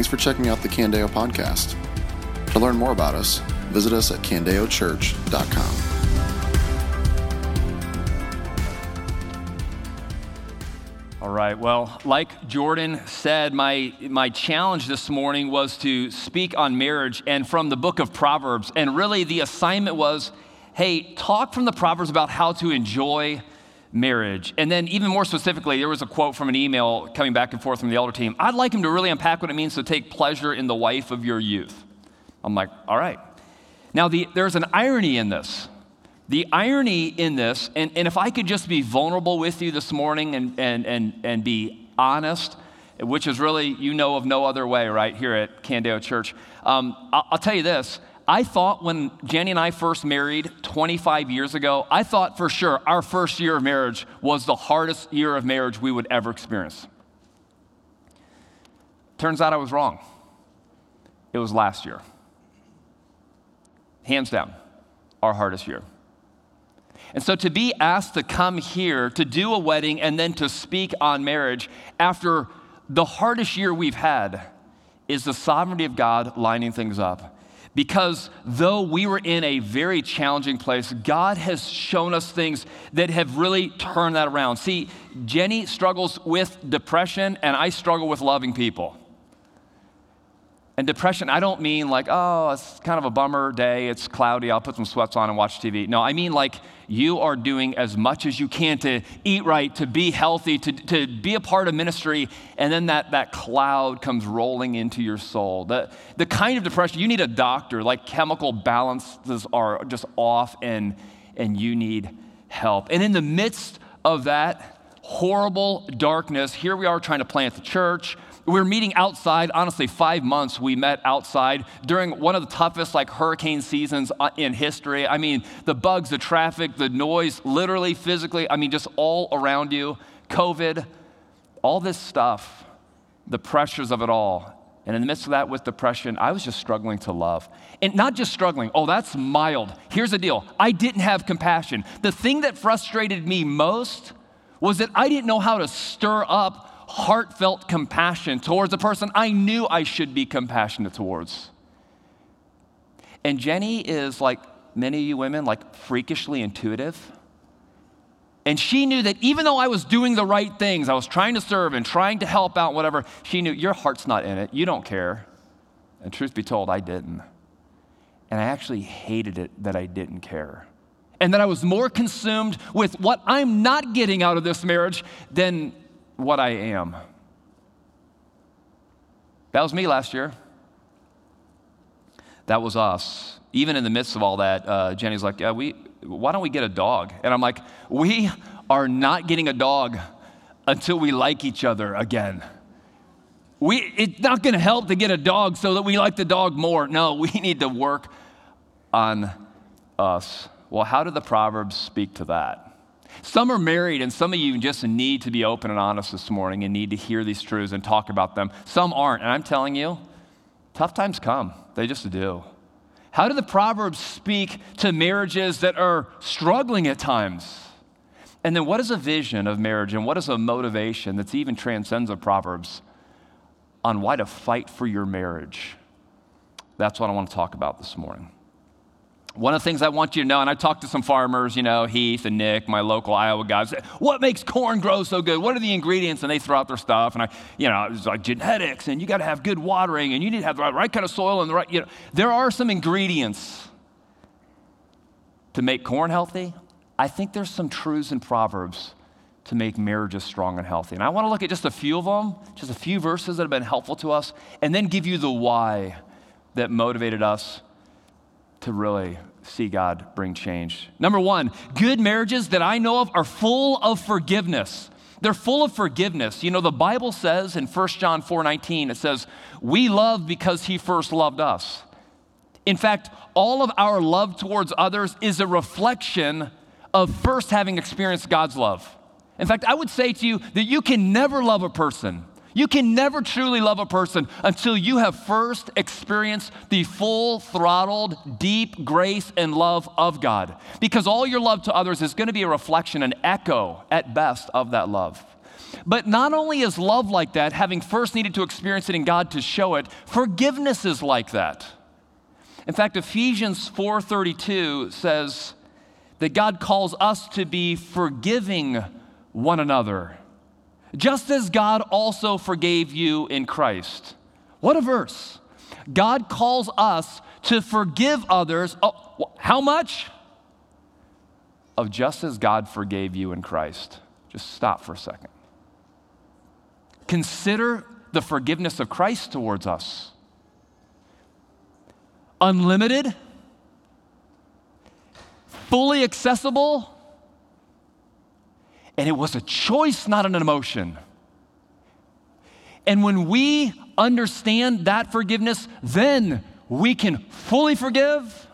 Thanks for checking out the Candeo podcast. To learn more about us, visit us at candeochurch.com. All right. Well, like Jordan said, my, my challenge this morning was to speak on marriage and from the book of Proverbs. And really, the assignment was hey, talk from the Proverbs about how to enjoy marriage. And then, even more specifically, there was a quote from an email coming back and forth from the elder team. I'd like him to really unpack what it means to take pleasure in the wife of your youth. I'm like, all right. Now, the, there's an irony in this. The irony in this, and, and if I could just be vulnerable with you this morning and, and, and, and be honest, which is really, you know of no other way, right, here at Candeo Church. Um, I'll, I'll tell you this. I thought when Jenny and I first married 25 years ago, I thought for sure our first year of marriage was the hardest year of marriage we would ever experience. Turns out I was wrong. It was last year. Hands down, our hardest year. And so to be asked to come here to do a wedding and then to speak on marriage after the hardest year we've had is the sovereignty of God lining things up. Because though we were in a very challenging place, God has shown us things that have really turned that around. See, Jenny struggles with depression, and I struggle with loving people. And depression, I don't mean like, oh, it's kind of a bummer day, it's cloudy, I'll put some sweats on and watch TV. No, I mean like you are doing as much as you can to eat right, to be healthy, to, to be a part of ministry, and then that, that cloud comes rolling into your soul. The, the kind of depression, you need a doctor, like chemical balances are just off, and, and you need help. And in the midst of that horrible darkness, here we are trying to plant the church we were meeting outside, honestly, five months we met outside during one of the toughest like hurricane seasons uh, in history. I mean, the bugs, the traffic, the noise, literally, physically, I mean, just all around you, COVID, all this stuff, the pressures of it all. And in the midst of that, with depression, I was just struggling to love. And not just struggling, oh, that's mild. Here's the deal I didn't have compassion. The thing that frustrated me most was that I didn't know how to stir up heartfelt compassion towards a person I knew I should be compassionate towards. And Jenny is like many of you women, like freakishly intuitive. And she knew that even though I was doing the right things, I was trying to serve and trying to help out, whatever, she knew your heart's not in it. You don't care. And truth be told, I didn't. And I actually hated it that I didn't care. And that I was more consumed with what I'm not getting out of this marriage than what I am. That was me last year. That was us. Even in the midst of all that, uh, Jenny's like, yeah, we, why don't we get a dog? And I'm like, we are not getting a dog until we like each other again. We, it's not going to help to get a dog so that we like the dog more. No, we need to work on us. Well, how do the Proverbs speak to that? Some are married, and some of you just need to be open and honest this morning and need to hear these truths and talk about them. Some aren't. And I'm telling you, tough times come. They just do. How do the Proverbs speak to marriages that are struggling at times? And then, what is a vision of marriage and what is a motivation that's even transcends the Proverbs on why to fight for your marriage? That's what I want to talk about this morning. One of the things I want you to know, and I talked to some farmers, you know, Heath and Nick, my local Iowa guys, what makes corn grow so good? What are the ingredients? And they throw out their stuff. And I, you know, it's like genetics, and you got to have good watering, and you need to have the right, right kind of soil and the right, you know, there are some ingredients to make corn healthy. I think there's some truths in Proverbs to make marriages strong and healthy. And I want to look at just a few of them, just a few verses that have been helpful to us, and then give you the why that motivated us to really see God bring change. Number one, good marriages that I know of are full of forgiveness. They're full of forgiveness. You know, the Bible says in 1 John 4 19, it says, We love because he first loved us. In fact, all of our love towards others is a reflection of first having experienced God's love. In fact, I would say to you that you can never love a person you can never truly love a person until you have first experienced the full throttled, deep grace and love of God. Because all your love to others is going to be a reflection, an echo at best of that love. But not only is love like that, having first needed to experience it in God to show it, forgiveness is like that. In fact, Ephesians 4:32 says that God calls us to be forgiving one another, just as God also forgave you in Christ. What a verse. God calls us to forgive others. Oh, how much? Of just as God forgave you in Christ. Just stop for a second. Consider the forgiveness of Christ towards us. Unlimited, fully accessible, and it was a choice, not an emotion. And when we understand that forgiveness, then we can fully forgive,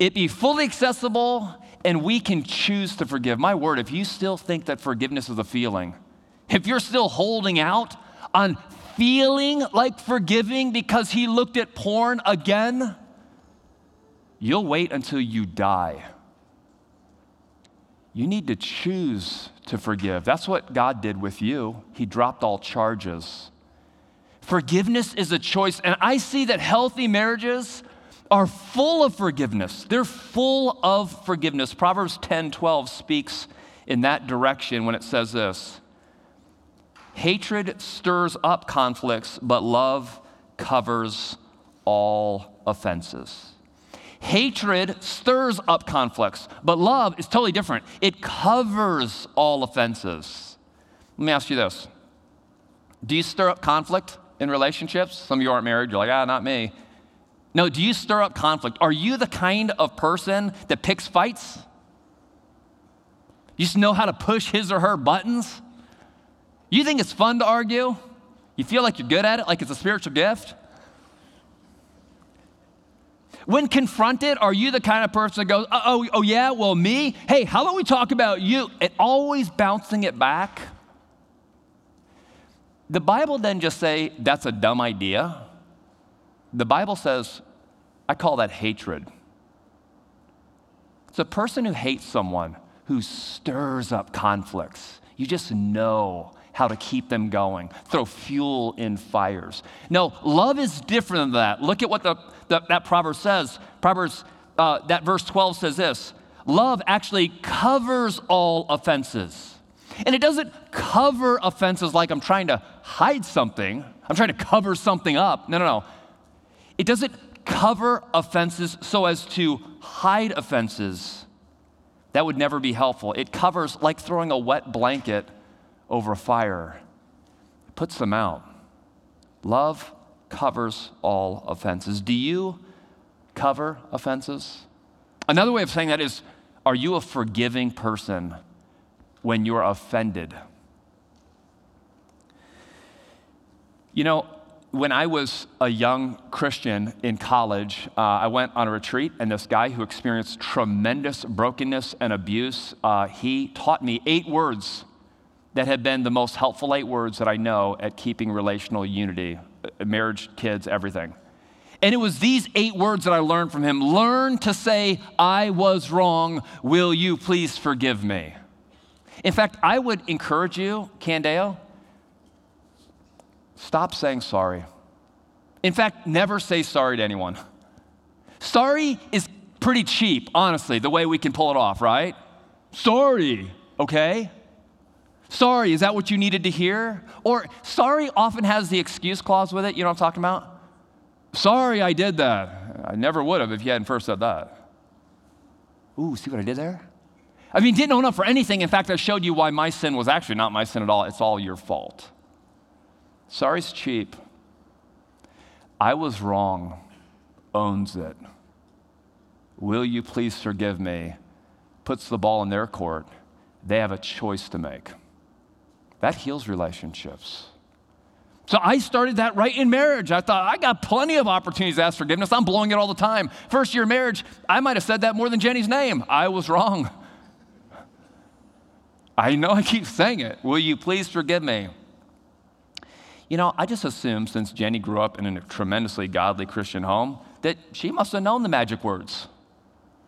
it be fully accessible, and we can choose to forgive. My word, if you still think that forgiveness is a feeling, if you're still holding out on feeling like forgiving because he looked at porn again, you'll wait until you die. You need to choose to forgive. That's what God did with you. He dropped all charges. Forgiveness is a choice, and I see that healthy marriages are full of forgiveness. They're full of forgiveness. Proverbs 10 12 speaks in that direction when it says this Hatred stirs up conflicts, but love covers all offenses. Hatred stirs up conflicts, but love is totally different. It covers all offenses. Let me ask you this Do you stir up conflict in relationships? Some of you aren't married, you're like, ah, not me. No, do you stir up conflict? Are you the kind of person that picks fights? You just know how to push his or her buttons? You think it's fun to argue? You feel like you're good at it, like it's a spiritual gift? When confronted, are you the kind of person that goes, oh, oh, yeah, well, me? Hey, how about we talk about you? And always bouncing it back? The Bible doesn't just say that's a dumb idea. The Bible says, I call that hatred. It's a person who hates someone who stirs up conflicts. You just know how to keep them going, throw fuel in fires. No, love is different than that. Look at what the, the that proverb says. Proverbs, uh, that verse 12 says this love actually covers all offenses. And it doesn't cover offenses like I'm trying to hide something, I'm trying to cover something up. No, no, no. It doesn't cover offenses so as to hide offenses. That would never be helpful. It covers like throwing a wet blanket over fire, it puts them out. Love covers all offenses. Do you cover offenses? Another way of saying that is are you a forgiving person when you're offended? You know, when I was a young Christian in college, uh, I went on a retreat, and this guy who experienced tremendous brokenness and abuse, uh, he taught me eight words that have been the most helpful eight words that I know at keeping relational unity, uh, marriage, kids, everything. And it was these eight words that I learned from him Learn to say, I was wrong. Will you please forgive me? In fact, I would encourage you, Candeo, Stop saying sorry. In fact, never say sorry to anyone. Sorry is pretty cheap, honestly, the way we can pull it off, right? Sorry, okay? Sorry, is that what you needed to hear? Or sorry often has the excuse clause with it. You know what I'm talking about? Sorry, I did that. I never would have if you hadn't first said that. Ooh, see what I did there? I mean, didn't own up for anything. In fact, I showed you why my sin was actually not my sin at all. It's all your fault. Sorry's cheap. I was wrong, owns it. Will you please forgive me? Puts the ball in their court. They have a choice to make. That heals relationships. So I started that right in marriage. I thought I got plenty of opportunities to ask forgiveness. I'm blowing it all the time. First year marriage, I might have said that more than Jenny's name. I was wrong. I know I keep saying it. Will you please forgive me? You know, I just assume since Jenny grew up in a tremendously godly Christian home that she must have known the magic words.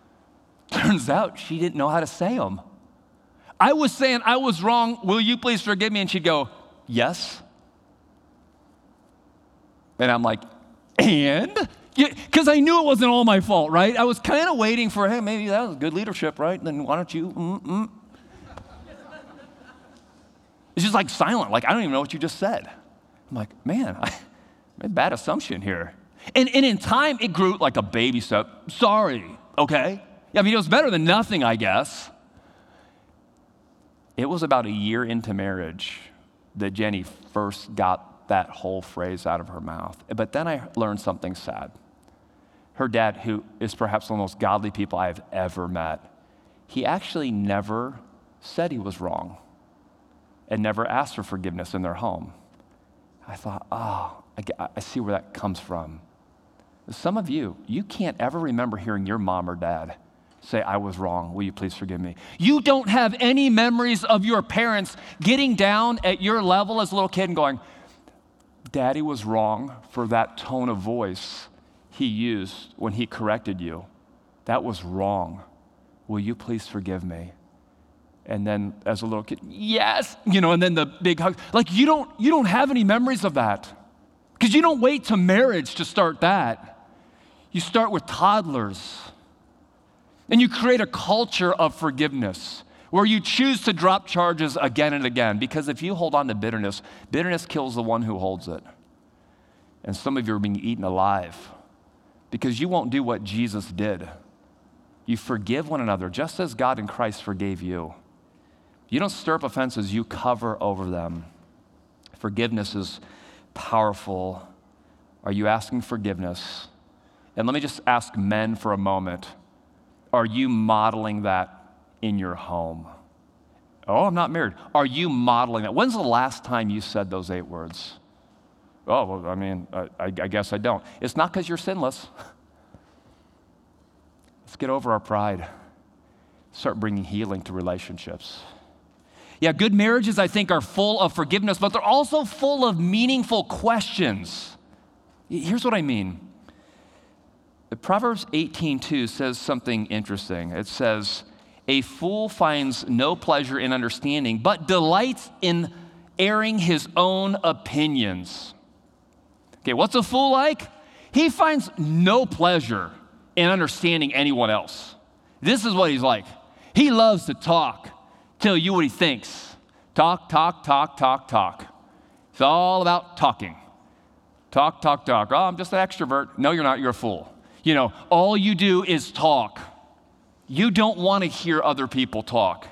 Turns out she didn't know how to say them. I was saying I was wrong. Will you please forgive me? And she'd go, Yes. And I'm like, And? Because I knew it wasn't all my fault, right? I was kind of waiting for, hey, maybe that was good leadership, right? Then why don't you? Mm-mm. It's just like silent, like I don't even know what you just said. I'm like, man, I made a bad assumption here. And, and in time, it grew like a baby step. Sorry, okay? Yeah, I mean, it was better than nothing, I guess. It was about a year into marriage that Jenny first got that whole phrase out of her mouth. But then I learned something sad. Her dad, who is perhaps one of the most godly people I've ever met, he actually never said he was wrong and never asked for forgiveness in their home. I thought, oh, I, I see where that comes from. Some of you, you can't ever remember hearing your mom or dad say, I was wrong. Will you please forgive me? You don't have any memories of your parents getting down at your level as a little kid and going, Daddy was wrong for that tone of voice he used when he corrected you. That was wrong. Will you please forgive me? And then as a little kid, yes, you know, and then the big hug. Like you don't you don't have any memories of that. Because you don't wait to marriage to start that. You start with toddlers. And you create a culture of forgiveness where you choose to drop charges again and again. Because if you hold on to bitterness, bitterness kills the one who holds it. And some of you are being eaten alive because you won't do what Jesus did. You forgive one another just as God in Christ forgave you. You don't stir up offenses, you cover over them. Forgiveness is powerful. Are you asking forgiveness? And let me just ask men for a moment are you modeling that in your home? Oh, I'm not married. Are you modeling that? When's the last time you said those eight words? Oh, well, I mean, I, I guess I don't. It's not because you're sinless. Let's get over our pride. Start bringing healing to relationships. Yeah, good marriages, I think, are full of forgiveness, but they're also full of meaningful questions. Here's what I mean Proverbs 18:2 says something interesting. It says, "A fool finds no pleasure in understanding, but delights in airing his own opinions." Okay, what's a fool like? He finds no pleasure in understanding anyone else. This is what he's like. He loves to talk, tell you what he thinks. Talk, talk, talk, talk, talk. It's all about talking. Talk, talk, talk. Oh, I'm just an extrovert. No, you're not. You're a fool. You know, all you do is talk. You don't want to hear other people talk.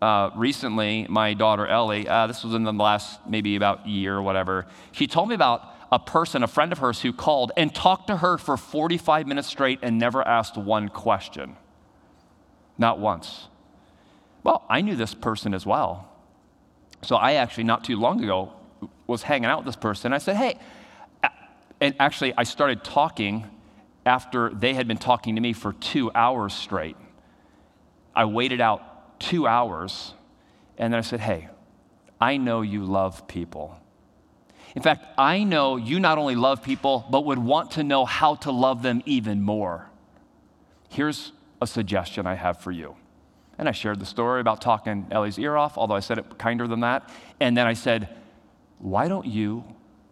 Uh, recently, my daughter Ellie, uh, this was in the last maybe about year or whatever, she told me about a person, a friend of hers, who called and talked to her for 45 minutes straight and never asked one question. Not once. Well, I knew this person as well. So I actually, not too long ago, was hanging out with this person. I said, hey, and actually, I started talking after they had been talking to me for two hours straight. I waited out two hours, and then I said, Hey, I know you love people. In fact, I know you not only love people, but would want to know how to love them even more. Here's a suggestion I have for you. And I shared the story about talking Ellie's ear off, although I said it kinder than that. And then I said, Why don't you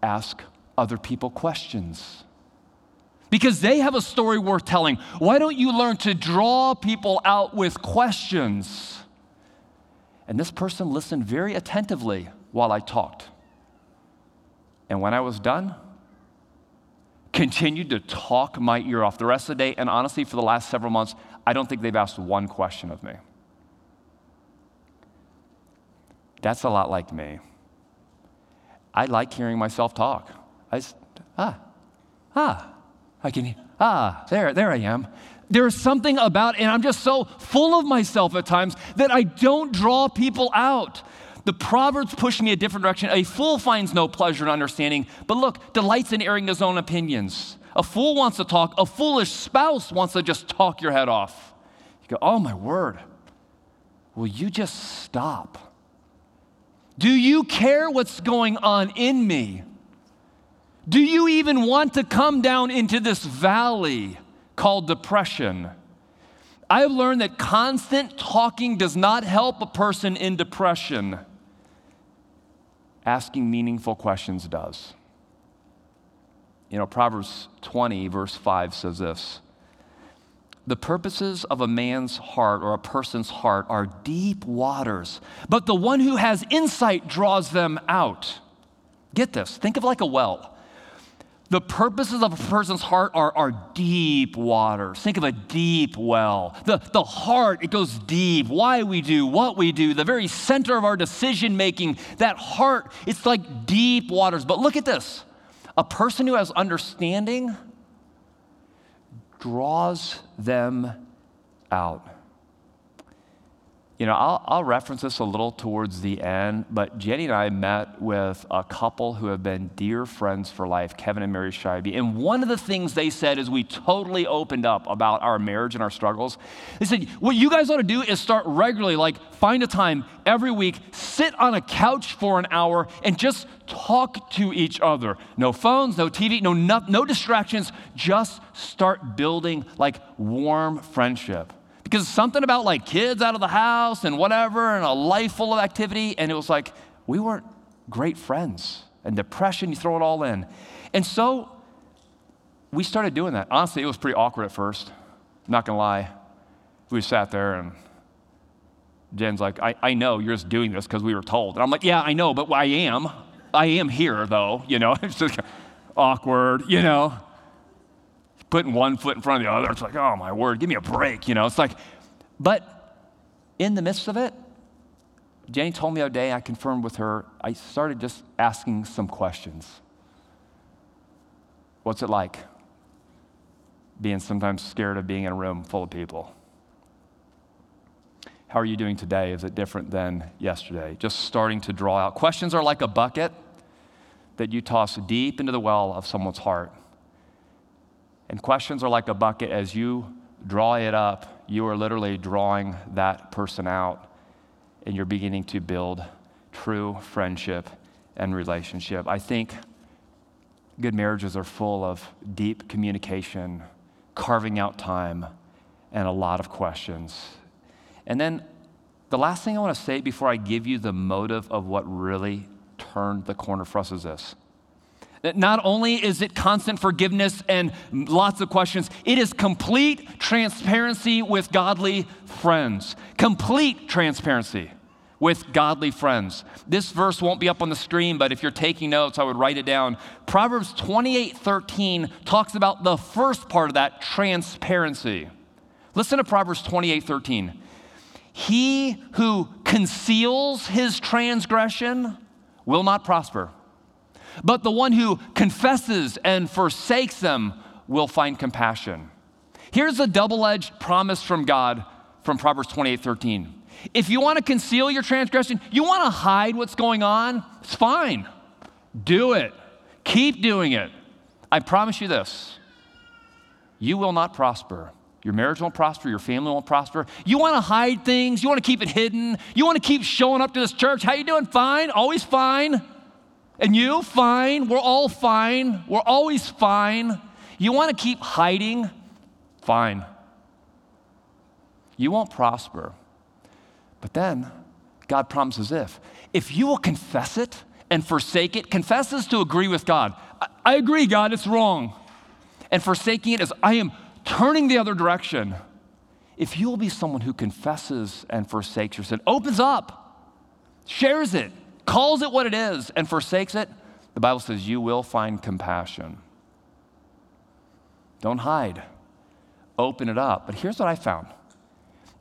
ask other people questions. Because they have a story worth telling. Why don't you learn to draw people out with questions? And this person listened very attentively while I talked. And when I was done, continued to talk my ear off the rest of the day. And honestly, for the last several months, I don't think they've asked one question of me. That's a lot like me. I like hearing myself talk. I said, ah, ah, I can, ah, there, there I am. There's something about, and I'm just so full of myself at times that I don't draw people out. The Proverbs push me a different direction. A fool finds no pleasure in understanding, but look, delights in airing his own opinions. A fool wants to talk, a foolish spouse wants to just talk your head off. You go, oh my word, will you just stop? Do you care what's going on in me? Do you even want to come down into this valley called depression? I've learned that constant talking does not help a person in depression. Asking meaningful questions does. You know, Proverbs 20, verse 5 says this The purposes of a man's heart or a person's heart are deep waters, but the one who has insight draws them out. Get this think of like a well. The purposes of a person's heart are, are deep waters. Think of a deep well. The, the heart, it goes deep. Why we do, what we do, the very center of our decision making, that heart, it's like deep waters. But look at this a person who has understanding draws them out. You know, I'll, I'll, reference this a little towards the end, but Jenny and I met with a couple who have been dear friends for life, Kevin and Mary Scheibe. And one of the things they said is we totally opened up about our marriage and our struggles. They said, what you guys ought to do is start regularly, like find a time every week, sit on a couch for an hour and just talk to each other. No phones, no TV, no, no, no distractions. Just start building like warm friendship. Because something about like kids out of the house and whatever, and a life full of activity, and it was like we weren't great friends. And depression, you throw it all in. And so we started doing that. Honestly, it was pretty awkward at first. Not gonna lie. We sat there and Jen's like, I, I know you're just doing this because we were told. And I'm like, yeah, I know, but I am. I am here though, you know. It's just awkward, you know putting one foot in front of the other. It's like, oh my word, give me a break, you know. It's like, but in the midst of it, Jenny told me the other day, I confirmed with her, I started just asking some questions. What's it like being sometimes scared of being in a room full of people? How are you doing today? Is it different than yesterday? Just starting to draw out. Questions are like a bucket that you toss deep into the well of someone's heart. And questions are like a bucket. As you draw it up, you are literally drawing that person out, and you're beginning to build true friendship and relationship. I think good marriages are full of deep communication, carving out time, and a lot of questions. And then the last thing I want to say before I give you the motive of what really turned the corner for us is this not only is it constant forgiveness and lots of questions, it is complete transparency with godly friends. Complete transparency with godly friends. This verse won't be up on the screen, but if you're taking notes, I would write it down. Proverbs 28 13 talks about the first part of that transparency. Listen to Proverbs 28 13. He who conceals his transgression will not prosper but the one who confesses and forsakes them will find compassion. Here's a double edged promise from God from Proverbs 28 13. If you want to conceal your transgression, you want to hide what's going on, it's fine. Do it. Keep doing it. I promise you this you will not prosper. Your marriage won't prosper. Your family won't prosper. You want to hide things. You want to keep it hidden. You want to keep showing up to this church. How you doing? Fine. Always fine. And you, fine. We're all fine. We're always fine. You want to keep hiding? Fine. You won't prosper. But then God promises if. If you will confess it and forsake it, confess is to agree with God. I, I agree, God, it's wrong. And forsaking it is, I am turning the other direction. If you will be someone who confesses and forsakes your sin, opens up, shares it, calls it what it is, and forsakes it, the Bible says you will find compassion. Don't hide, open it up. But here's what I found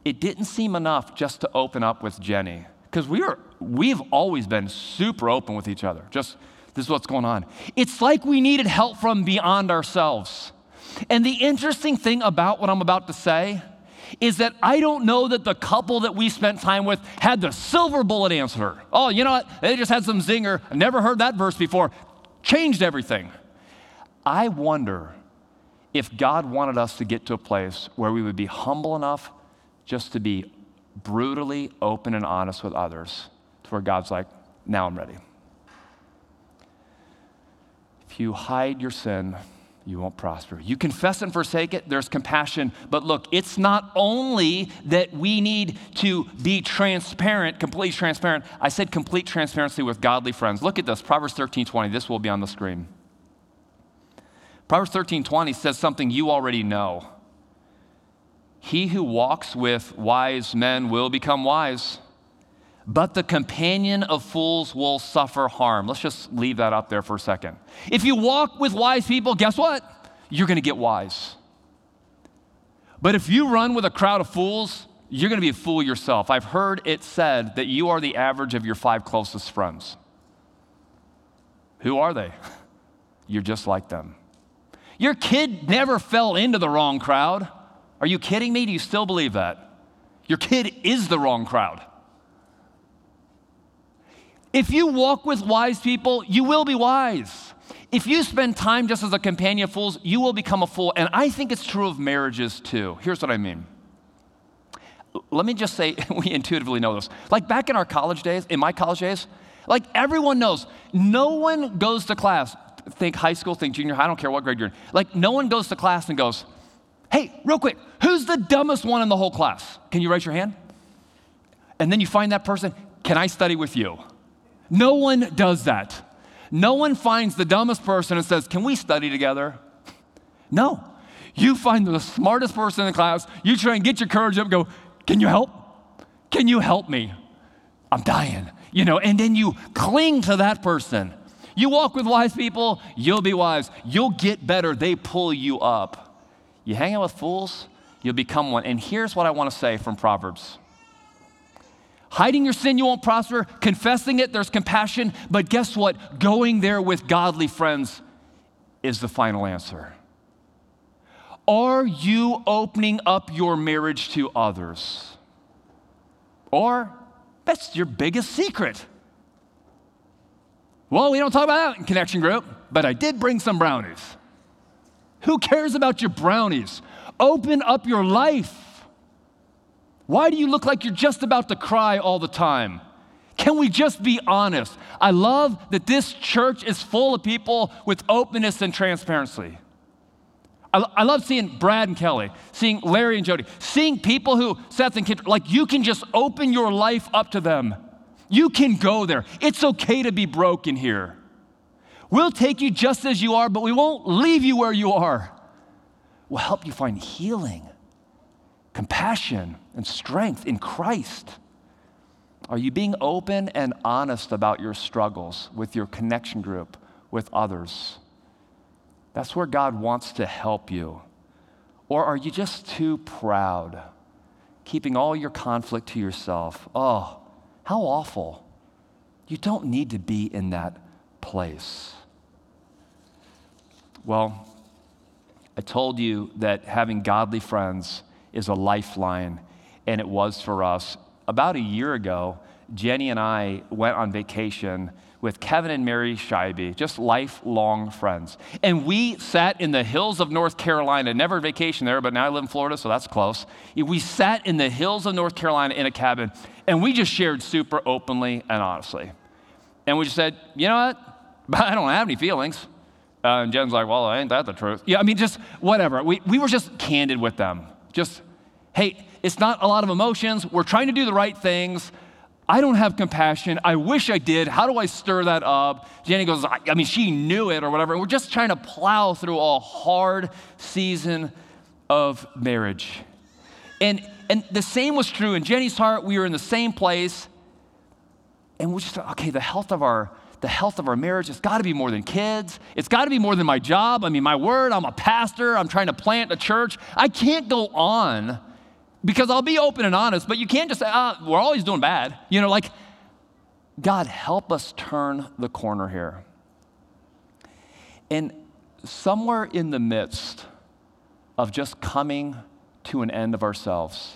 it didn't seem enough just to open up with Jenny, because we are, we've always been super open with each other. Just this is what's going on. It's like we needed help from beyond ourselves. And the interesting thing about what I'm about to say is that I don't know that the couple that we spent time with had the silver bullet answer. Oh, you know what? They just had some zinger. I've never heard that verse before. Changed everything. I wonder if God wanted us to get to a place where we would be humble enough just to be brutally open and honest with others, to where God's like, now I'm ready. If you hide your sin, you won't prosper. You confess and forsake it, there's compassion. But look, it's not only that we need to be transparent, completely transparent. I said complete transparency with godly friends. Look at this Proverbs 13 20. This will be on the screen. Proverbs 13 20 says something you already know. He who walks with wise men will become wise, but the companion of fools will suffer harm. Let's just leave that up there for a second. If you walk with wise people, guess what? You're going to get wise. But if you run with a crowd of fools, you're going to be a fool yourself. I've heard it said that you are the average of your five closest friends. Who are they? You're just like them. Your kid never fell into the wrong crowd. Are you kidding me? Do you still believe that? Your kid is the wrong crowd. If you walk with wise people, you will be wise. If you spend time just as a companion of fools, you will become a fool. And I think it's true of marriages too. Here's what I mean. Let me just say, we intuitively know this. Like back in our college days, in my college days, like everyone knows, no one goes to class. Think high school, think junior high, I don't care what grade you're in. Like no one goes to class and goes, hey, real quick, who's the dumbest one in the whole class? Can you raise your hand? And then you find that person, can I study with you? No one does that. No one finds the dumbest person and says, Can we study together? No. You find the smartest person in the class, you try and get your courage up, go, Can you help? Can you help me? I'm dying. You know, and then you cling to that person. You walk with wise people, you'll be wise. You'll get better. They pull you up. You hang out with fools, you'll become one. And here's what I want to say from Proverbs Hiding your sin, you won't prosper. Confessing it, there's compassion. But guess what? Going there with godly friends is the final answer. Are you opening up your marriage to others? Or that's your biggest secret. Well, we don't talk about that in Connection Group, but I did bring some brownies. Who cares about your brownies? Open up your life. Why do you look like you're just about to cry all the time? Can we just be honest? I love that this church is full of people with openness and transparency. I, I love seeing Brad and Kelly, seeing Larry and Jody, seeing people who, Seth and Kit, like you can just open your life up to them. You can go there. It's okay to be broken here. We'll take you just as you are, but we won't leave you where you are. We'll help you find healing compassion and strength in Christ? Are you being open and honest about your struggles with your connection group, with others? That's where God wants to help you. Or are you just too proud, keeping all your conflict to yourself? Oh, how awful. You don't need to be in that place. Well, I told you that having godly friends is a lifeline, and it was for us. About a year ago, Jenny and I went on vacation with Kevin and Mary Scheibe, just lifelong friends. And we sat in the hills of North Carolina, never vacation there, but now I live in Florida, so that's close. We sat in the hills of North Carolina in a cabin, and we just shared super openly and honestly. And we just said, you know what? I don't have any feelings. Uh, and Jen's like, well, ain't that the truth? Yeah, I mean, just whatever. We, we were just candid with them. Just, hey, it's not a lot of emotions. We're trying to do the right things. I don't have compassion. I wish I did. How do I stir that up? Jenny goes, I, I mean, she knew it or whatever. We're just trying to plow through a hard season of marriage. And, and the same was true in Jenny's heart. We were in the same place. And we just thought, okay, the health of our the health of our marriage. It's got to be more than kids. It's got to be more than my job. I mean, my word, I'm a pastor. I'm trying to plant a church. I can't go on because I'll be open and honest, but you can't just say, ah, we're always doing bad. You know, like, God, help us turn the corner here. And somewhere in the midst of just coming to an end of ourselves,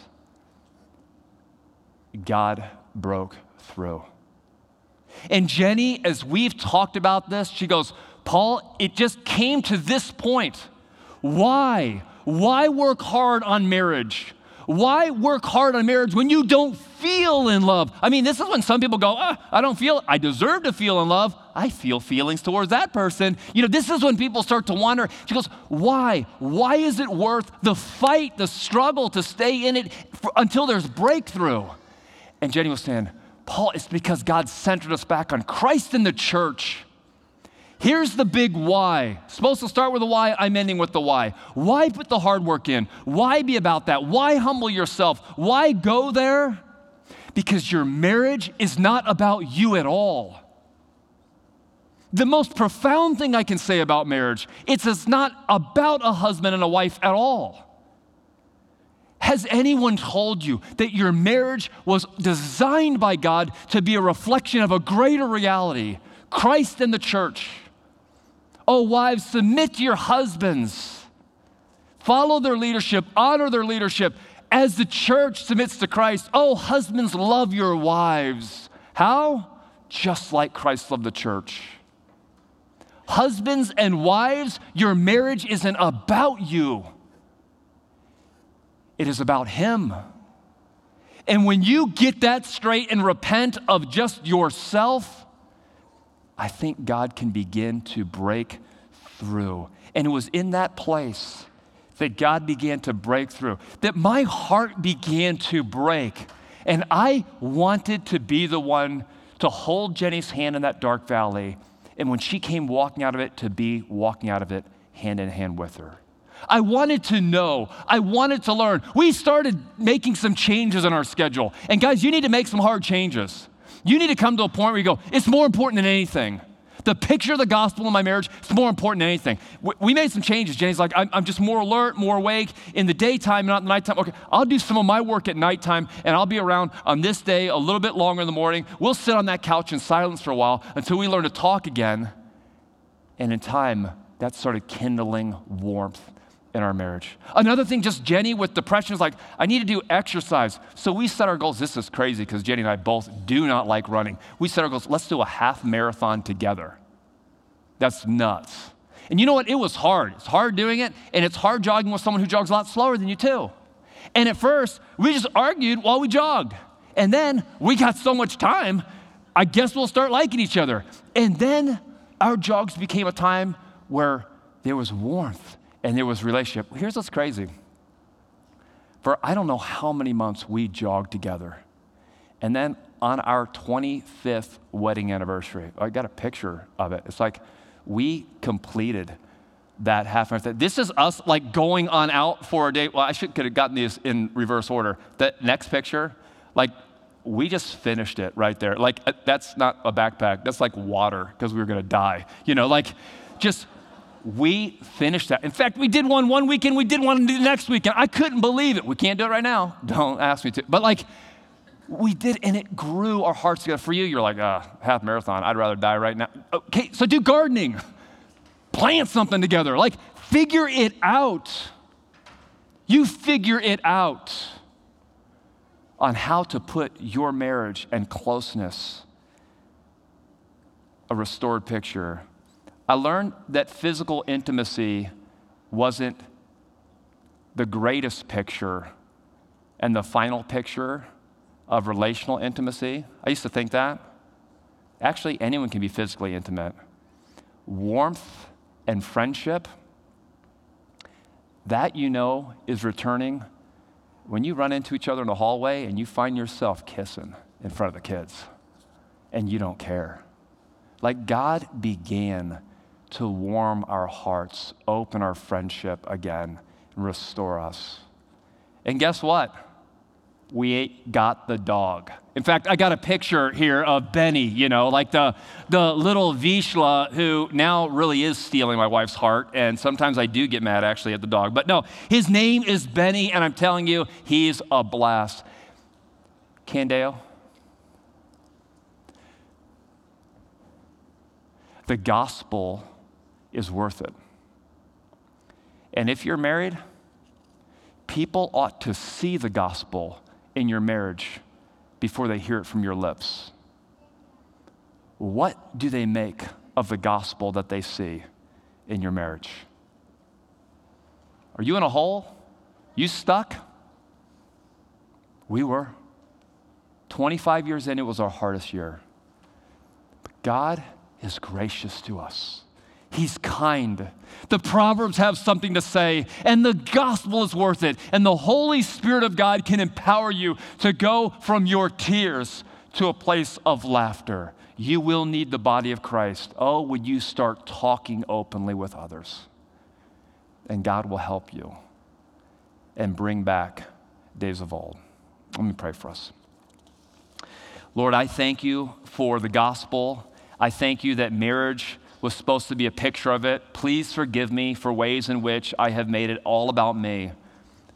God broke through. And Jenny, as we've talked about this, she goes, Paul, it just came to this point. Why? Why work hard on marriage? Why work hard on marriage when you don't feel in love. I mean, this is when some people go, ah, I don't feel, I deserve to feel in love. I feel feelings towards that person. You know, this is when people start to wonder. She goes, Why? Why is it worth the fight, the struggle to stay in it for, until there's breakthrough? And Jenny was saying, Paul, it's because God centered us back on Christ and the church. Here's the big why. Supposed to start with the why, I'm ending with the why. Why put the hard work in? Why be about that? Why humble yourself? Why go there? Because your marriage is not about you at all. The most profound thing I can say about marriage, it's, it's not about a husband and a wife at all. Has anyone told you that your marriage was designed by God to be a reflection of a greater reality, Christ and the church? Oh, wives, submit to your husbands. Follow their leadership, honor their leadership as the church submits to Christ. Oh, husbands, love your wives. How? Just like Christ loved the church. Husbands and wives, your marriage isn't about you, it is about Him. And when you get that straight and repent of just yourself, I think God can begin to break through. And it was in that place that God began to break through, that my heart began to break. And I wanted to be the one to hold Jenny's hand in that dark valley. And when she came walking out of it, to be walking out of it hand in hand with her. I wanted to know. I wanted to learn. We started making some changes in our schedule. And guys, you need to make some hard changes. You need to come to a point where you go, it's more important than anything. The picture of the gospel in my marriage is more important than anything. We made some changes. Jenny's like, I'm, I'm just more alert, more awake in the daytime, not the nighttime. Okay, I'll do some of my work at nighttime and I'll be around on this day a little bit longer in the morning. We'll sit on that couch in silence for a while until we learn to talk again. And in time, that started kindling warmth in our marriage. Another thing, just Jenny with depression is like, I need to do exercise. So we set our goals. This is crazy because Jenny and I both do not like running. We set our goals, let's do a half marathon together. That's nuts. And you know what? It was hard. It's hard doing it, and it's hard jogging with someone who jogs a lot slower than you, too. And at first, we just argued while we jogged. And then we got so much time, I guess we'll start liking each other. And then our jogs became a time where there was warmth and there was relationship. Here's what's crazy. For I don't know how many months we jogged together. And then on our 25th wedding anniversary, I got a picture of it. It's like we completed that half marathon. This is us like going on out for a date. Well, I should could have gotten these in reverse order. That next picture, like we just finished it right there. Like uh, that's not a backpack. That's like water because we were gonna die. You know, like just we finished that. In fact, we did one one weekend, we did one the next weekend. I couldn't believe it. We can't do it right now. Don't ask me to. But like, we did, and it grew our hearts together. For you, you're like, uh, half marathon, I'd rather die right now. Okay, so do gardening, plant something together. Like, figure it out. You figure it out on how to put your marriage and closeness, a restored picture, I learned that physical intimacy wasn't the greatest picture and the final picture of relational intimacy. I used to think that. Actually, anyone can be physically intimate. Warmth and friendship, that you know is returning when you run into each other in the hallway and you find yourself kissing in front of the kids and you don't care. Like God began to warm our hearts, open our friendship again, and restore us. And guess what? We got the dog. In fact, I got a picture here of Benny, you know, like the, the little Vizsla who now really is stealing my wife's heart. And sometimes I do get mad actually at the dog. But no, his name is Benny, and I'm telling you, he's a blast. Candeo? The gospel is worth it. And if you're married, people ought to see the gospel in your marriage before they hear it from your lips. What do they make of the gospel that they see in your marriage? Are you in a hole? You stuck? We were. 25 years in, it was our hardest year. But God is gracious to us. He's kind. The Proverbs have something to say, and the gospel is worth it. And the Holy Spirit of God can empower you to go from your tears to a place of laughter. You will need the body of Christ. Oh, would you start talking openly with others? And God will help you and bring back days of old. Let me pray for us. Lord, I thank you for the gospel. I thank you that marriage was supposed to be a picture of it. Please forgive me for ways in which I have made it all about me.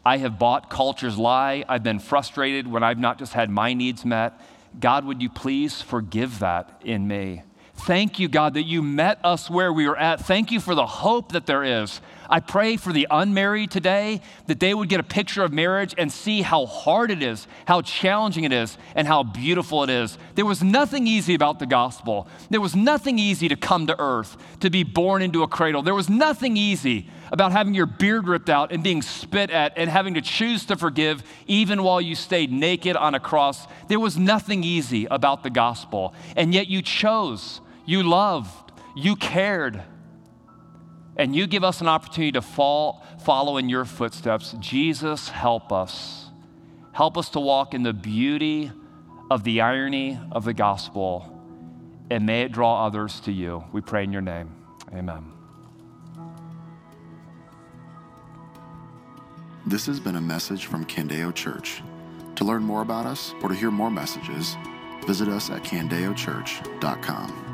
I have bought culture's lie. I've been frustrated when I've not just had my needs met. God, would you please forgive that in me? Thank you, God, that you met us where we were at. Thank you for the hope that there is. I pray for the unmarried today that they would get a picture of marriage and see how hard it is, how challenging it is, and how beautiful it is. There was nothing easy about the gospel. There was nothing easy to come to earth, to be born into a cradle. There was nothing easy about having your beard ripped out and being spit at and having to choose to forgive even while you stayed naked on a cross. There was nothing easy about the gospel. And yet you chose you loved, you cared, and you give us an opportunity to fall, follow in your footsteps. Jesus, help us. Help us to walk in the beauty of the irony of the gospel, and may it draw others to you. We pray in your name. Amen. This has been a message from Candeo Church. To learn more about us or to hear more messages, visit us at candeochurch.com.